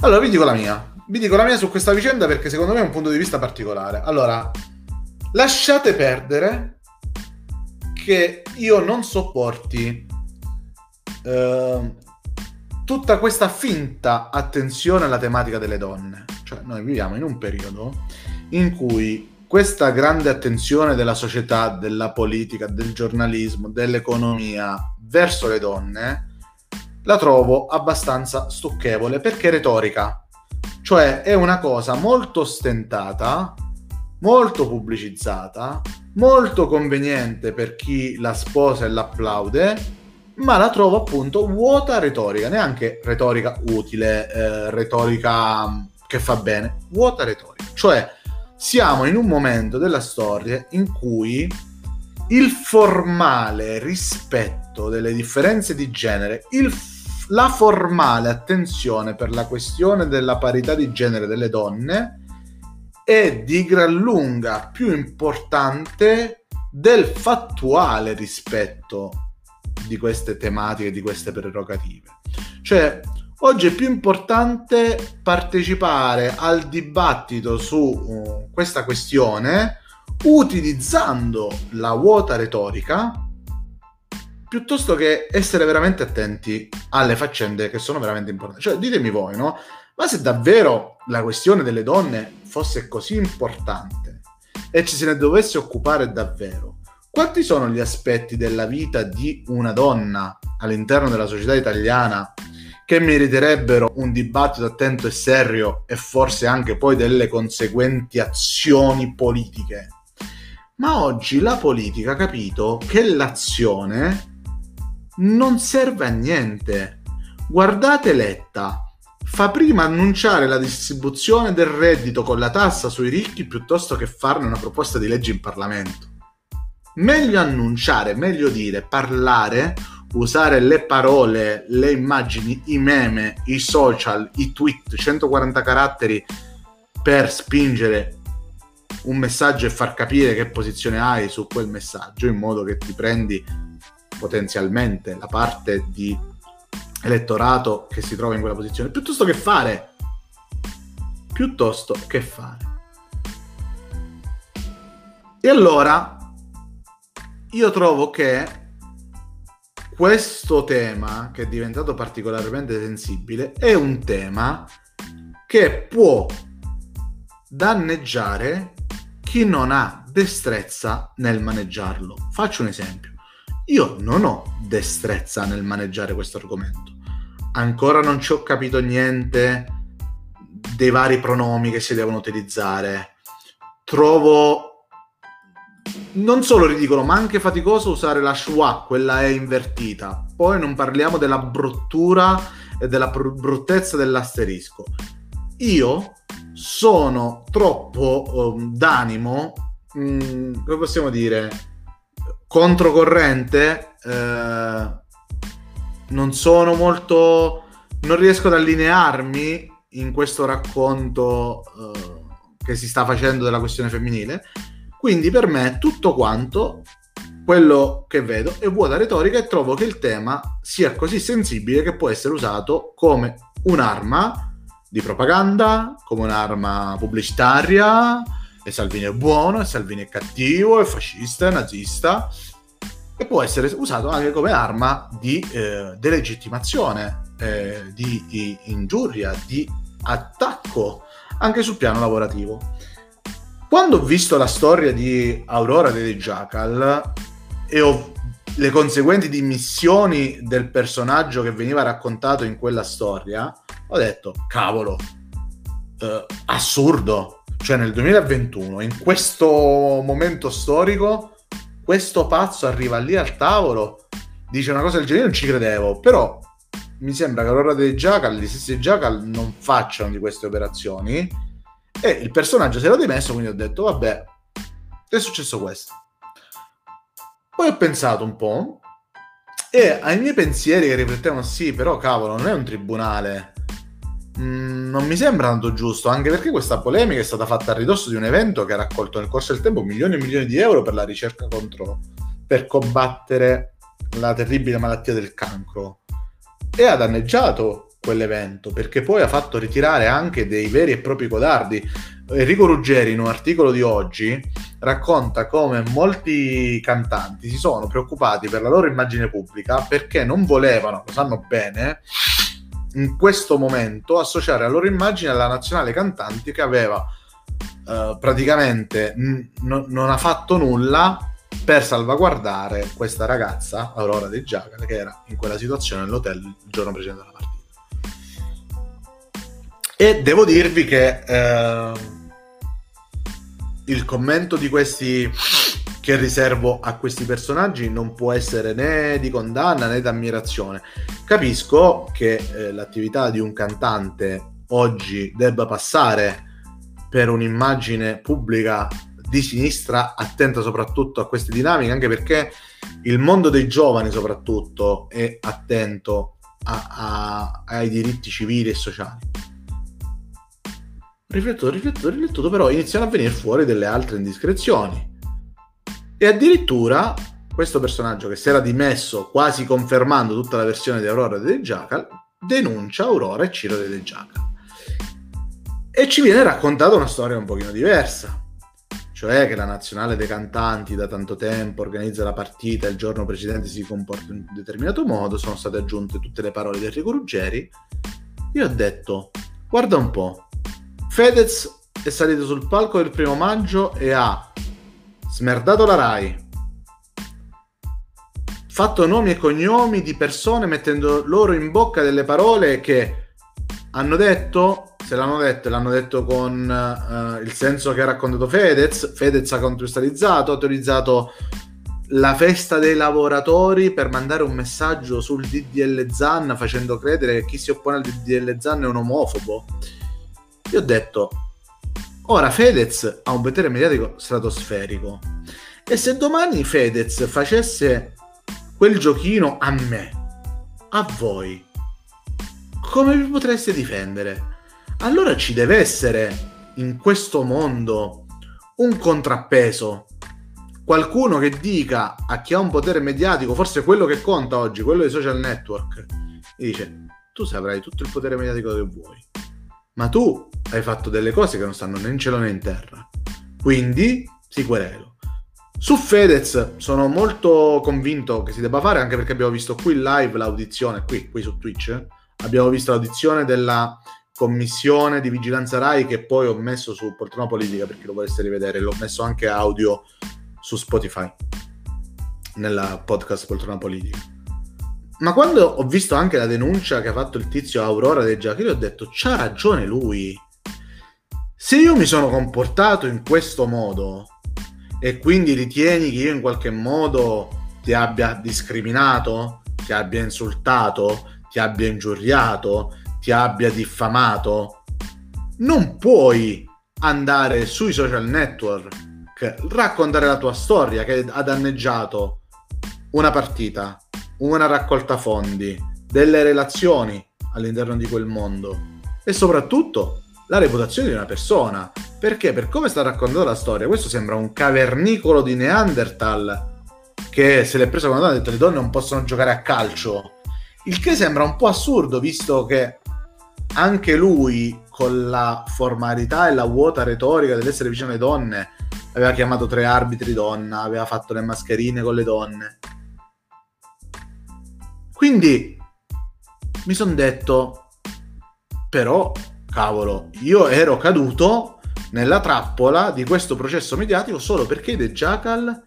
Allora, vi dico la mia. Vi dico la mia su questa vicenda perché secondo me è un punto di vista particolare. Allora, lasciate perdere che io non sopporti eh, tutta questa finta attenzione alla tematica delle donne. Cioè, noi viviamo in un periodo in cui questa grande attenzione della società, della politica, del giornalismo, dell'economia verso le donne la trovo abbastanza stucchevole perché retorica. Cioè è una cosa molto ostentata, molto pubblicizzata, molto conveniente per chi la sposa e l'applaude, ma la trovo appunto vuota retorica, neanche retorica utile, eh, retorica che fa bene, vuota retorica. Cioè siamo in un momento della storia in cui il formale rispetto delle differenze di genere, il, la formale attenzione per la questione della parità di genere delle donne è di gran lunga più importante del fattuale rispetto di queste tematiche, di queste prerogative. Cioè, Oggi è più importante partecipare al dibattito su uh, questa questione utilizzando la vuota retorica piuttosto che essere veramente attenti alle faccende che sono veramente importanti. Cioè, ditemi voi, no? Ma se davvero la questione delle donne fosse così importante e ci se ne dovesse occupare davvero, quanti sono gli aspetti della vita di una donna all'interno della società italiana che meriterebbero un dibattito attento e serio e forse anche poi delle conseguenti azioni politiche. Ma oggi la politica ha capito che l'azione non serve a niente. Guardate Letta, fa prima annunciare la distribuzione del reddito con la tassa sui ricchi piuttosto che farne una proposta di legge in Parlamento. Meglio annunciare, meglio dire, parlare usare le parole, le immagini, i meme, i social, i tweet, 140 caratteri per spingere un messaggio e far capire che posizione hai su quel messaggio in modo che ti prendi potenzialmente la parte di elettorato che si trova in quella posizione piuttosto che fare piuttosto che fare e allora io trovo che questo tema, che è diventato particolarmente sensibile, è un tema che può danneggiare chi non ha destrezza nel maneggiarlo. Faccio un esempio. Io non ho destrezza nel maneggiare questo argomento. Ancora non ci ho capito niente dei vari pronomi che si devono utilizzare. Trovo non solo ridicolo, ma anche faticoso usare la schwa, quella è invertita. Poi non parliamo della bruttura e della br- bruttezza dell'asterisco. Io sono troppo um, d'animo, mh, mm, come possiamo dire, controcorrente, eh, non sono molto... non riesco ad allinearmi in questo racconto eh, che si sta facendo della questione femminile. Quindi per me tutto quanto quello che vedo è vuota retorica e trovo che il tema sia così sensibile che può essere usato come un'arma di propaganda, come un'arma pubblicitaria, e Salvini è buono, e Salvini è cattivo, è fascista, è nazista, e può essere usato anche come arma di eh, delegittimazione, eh, di, di ingiuria, di attacco, anche sul piano lavorativo. Quando ho visto la storia di Aurora dei Jackal e ho le conseguenti dimissioni del personaggio che veniva raccontato in quella storia, ho detto, cavolo, eh, assurdo. Cioè nel 2021, in questo momento storico, questo pazzo arriva lì al tavolo, dice una cosa del genere, non ci credevo, però mi sembra che Aurora dei Jackal, gli stessi Jackal non facciano di queste operazioni e il personaggio si era dimesso, quindi ho detto, vabbè, è successo questo. Poi ho pensato un po' e ai miei pensieri che riflettevano, sì, però cavolo, non è un tribunale. Mm, non mi sembra tanto giusto, anche perché questa polemica è stata fatta a ridosso di un evento che ha raccolto nel corso del tempo milioni e milioni di euro per la ricerca contro, per combattere la terribile malattia del cancro e ha danneggiato quell'evento perché poi ha fatto ritirare anche dei veri e propri codardi. Enrico Ruggeri in un articolo di oggi racconta come molti cantanti si sono preoccupati per la loro immagine pubblica perché non volevano, lo sanno bene, in questo momento associare la loro immagine alla nazionale cantanti che aveva eh, praticamente n- non ha fatto nulla per salvaguardare questa ragazza, Aurora De Giacomo, che era in quella situazione nell'hotel il giorno precedente alla partita. E devo dirvi che eh, il commento di questi che riservo a questi personaggi non può essere né di condanna né di ammirazione. Capisco che eh, l'attività di un cantante oggi debba passare per un'immagine pubblica di sinistra attenta soprattutto a queste dinamiche, anche perché il mondo dei giovani soprattutto è attento a, a, ai diritti civili e sociali. Riflettuto, riflettuto, riflettuto, però iniziano a venire fuori delle altre indiscrezioni. E addirittura questo personaggio che si era dimesso quasi confermando tutta la versione di Aurora De Jackal denuncia Aurora e Ciro De Jackal. E ci viene raccontata una storia un pochino diversa cioè che la nazionale dei cantanti da tanto tempo organizza la partita e il giorno precedente si comporta in un determinato modo, sono state aggiunte tutte le parole di Enrico Ruggeri, io ho detto, guarda un po', Fedez è salito sul palco del primo maggio e ha smerdato la RAI, fatto nomi e cognomi di persone mettendo loro in bocca delle parole che hanno detto se l'hanno detto, l'hanno detto con uh, il senso che ha raccontato Fedez. Fedez ha contestualizzato, ha autorizzato la festa dei lavoratori per mandare un messaggio sul DDL Zan facendo credere che chi si oppone al DDL Zan è un omofobo. Io ho detto, ora Fedez ha un potere mediatico stratosferico e se domani Fedez facesse quel giochino a me, a voi, come vi potreste difendere? allora ci deve essere in questo mondo un contrappeso. Qualcuno che dica a chi ha un potere mediatico, forse quello che conta oggi, quello dei social network, e dice tu saprai tutto il potere mediatico che vuoi, ma tu hai fatto delle cose che non stanno né in cielo né in terra. Quindi si querelo. Su Fedez sono molto convinto che si debba fare, anche perché abbiamo visto qui live l'audizione, qui, qui su Twitch, abbiamo visto l'audizione della commissione di vigilanza RAI che poi ho messo su Poltrona Politica perché lo vorreste rivedere, l'ho messo anche audio su Spotify nella podcast Poltrona Politica. Ma quando ho visto anche la denuncia che ha fatto il tizio Aurora De Giacchini, ho detto c'ha ragione lui. Se io mi sono comportato in questo modo e quindi ritieni che io in qualche modo ti abbia discriminato, ti abbia insultato, ti abbia ingiuriato, ti abbia diffamato, non puoi andare sui social network, raccontare la tua storia che ha danneggiato una partita, una raccolta fondi, delle relazioni all'interno di quel mondo e soprattutto la reputazione di una persona. Perché per come sta raccontando la storia, questo sembra un cavernicolo di Neanderthal che se l'è preso con la donna ha detto le donne non possono giocare a calcio. Il che sembra un po' assurdo visto che anche lui con la formalità e la vuota retorica dell'essere vicino alle donne aveva chiamato tre arbitri donna, aveva fatto le mascherine con le donne. Quindi mi sono detto, però, cavolo, io ero caduto nella trappola di questo processo mediatico solo perché The Jackal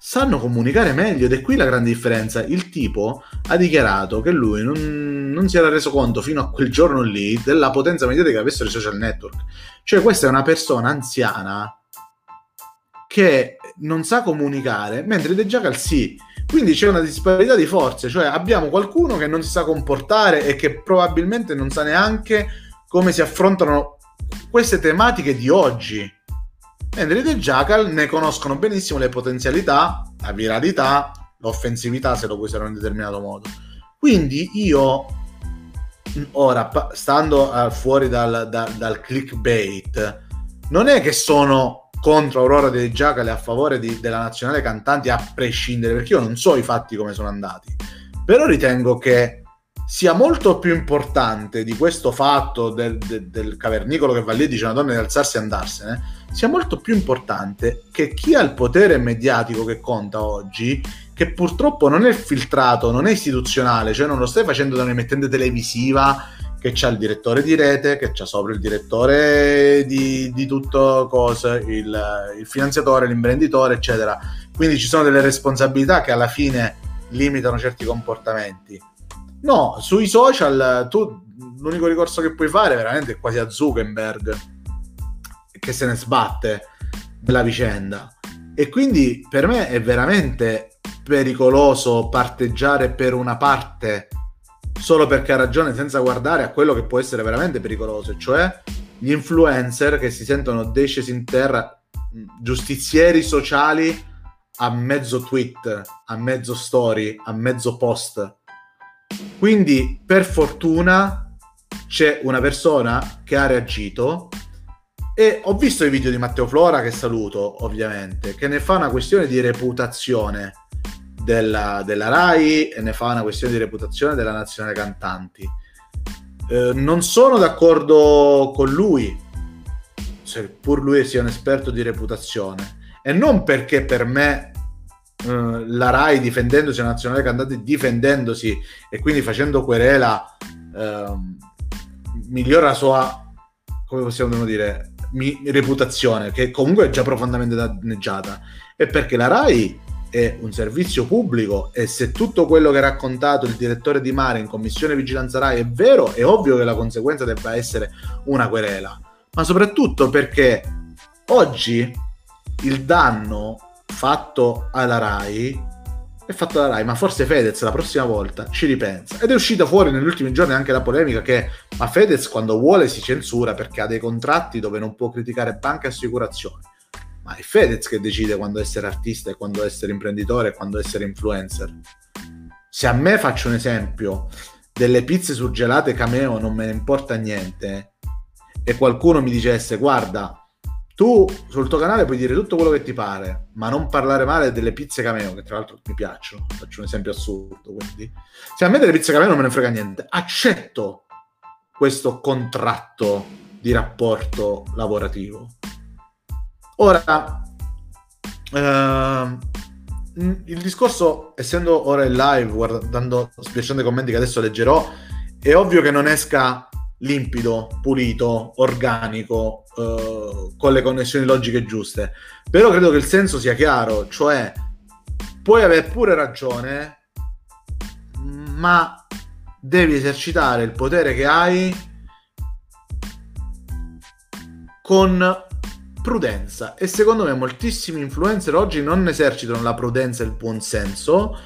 sanno comunicare meglio ed è qui la grande differenza. Il tipo ha dichiarato che lui non, non, si era reso conto fino a quel giorno lì della potenza mediatica che avessero i social network. Cioè questa è una persona anziana che non sa comunicare, mentre De Jackal sì. Quindi c'è una disparità di forze, cioè abbiamo qualcuno che non si sa comportare e che probabilmente non sa neanche come si affrontano queste tematiche di oggi mentre i The Jackal ne conoscono benissimo le potenzialità, la viralità, l'offensività se lo puoi usare in un determinato modo. Quindi io, ora, stando uh, fuori dal, da, dal clickbait, non è che sono contro Aurora dei Jackal e a favore di, della nazionale cantanti a prescindere, perché io non so i fatti come sono andati. Però ritengo che sia molto più importante di questo fatto del, del, del cavernicolo che va lì e dice una donna di alzarsi e andarsene, sia molto più importante che chi ha il potere mediatico che conta oggi, che purtroppo non è filtrato, non è istituzionale, cioè non lo stai facendo da un'emittente televisiva che c'ha il direttore di rete, che c'ha sopra il direttore di, di tutto cosa, il, il finanziatore, l'imprenditore, eccetera. Quindi ci sono delle responsabilità che alla fine limitano certi comportamenti No, sui social tu l'unico ricorso che puoi fare veramente è quasi a Zuckerberg che se ne sbatte della vicenda. E quindi per me è veramente pericoloso parteggiare per una parte solo perché ha ragione senza guardare a quello che può essere veramente pericoloso, cioè gli influencer che si sentono decisi in terra, giustizieri sociali a mezzo tweet, a mezzo story, a mezzo post. Quindi, per fortuna, c'è una persona che ha reagito e ho visto i video di Matteo Flora, che saluto ovviamente, che ne fa una questione di reputazione della, della RAI e ne fa una questione di reputazione della Nazionale Cantanti. Eh, non sono d'accordo con lui, seppur lui sia un esperto di reputazione, e non perché per me eh, la RAI difendendosi, la nazionale cantante difendendosi e quindi facendo querela uh, migliora la sua, come possiamo dire, mi, reputazione, che comunque è già profondamente danneggiata, è perché la RAI è un servizio pubblico e se tutto quello che ha raccontato il direttore di Mare in commissione vigilanza RAI è vero, è ovvio che la conseguenza debba essere una querela, ma soprattutto perché oggi il danno fatto alla Rai è fatto alla Rai, ma forse Fedez la prossima volta ci ripensa. Ed è uscita fuori negli ultimi giorni anche la polemica che a Fedez quando vuole si censura perché ha dei contratti dove non può criticare banche e assicurazioni. Ma è Fedez che decide quando essere artista e quando essere imprenditore e quando essere influencer. Se a me faccio un esempio delle pizze surgelate cameo non me ne importa niente e qualcuno mi dicesse guarda tu sul tuo canale puoi dire tutto quello che ti pare, ma non parlare male delle pizze cameo, che tra l'altro mi piacciono. Faccio un esempio assurdo. Quindi, se a me delle pizze cameo non me ne frega niente, accetto questo contratto di rapporto lavorativo. Ora, ehm, il discorso, essendo ora in live, guardando, spiacendo i commenti che adesso leggerò, è ovvio che non esca limpido, pulito, organico, eh, con le connessioni logiche giuste. Però credo che il senso sia chiaro, cioè puoi avere pure ragione, ma devi esercitare il potere che hai con prudenza. E secondo me moltissimi influencer oggi non esercitano la prudenza e il buon senso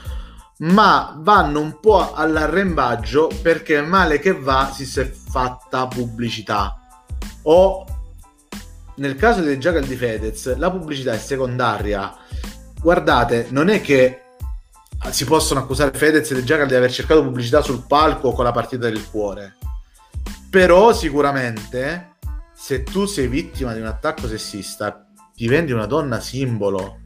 ma vanno un po' all'arrembaggio perché male che va si è fatta pubblicità. O nel caso dei Jackal di Fedez la pubblicità è secondaria. Guardate non è che si possono accusare Fedez e Jackal di aver cercato pubblicità sul palco con la partita del cuore. Però sicuramente se tu sei vittima di un attacco sessista diventi una donna simbolo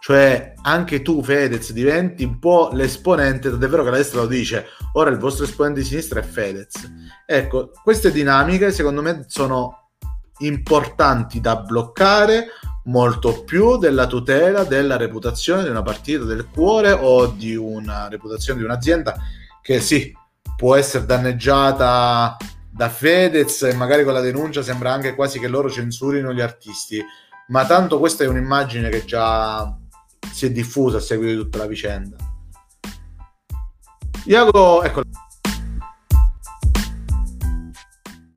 cioè, anche tu, Fedez, diventi un po' l'esponente, tant'è vero che la destra lo dice, ora il vostro esponente di sinistra è Fedez. Ecco, queste dinamiche secondo me sono importanti da bloccare molto più della tutela della reputazione di una partita del cuore o di una reputazione di un'azienda che sì, può essere danneggiata da Fedez e magari con la denuncia sembra anche quasi che loro censurino gli artisti, ma tanto questa è un'immagine che già si è diffusa a seguito di tutta la vicenda. Iago, ecco.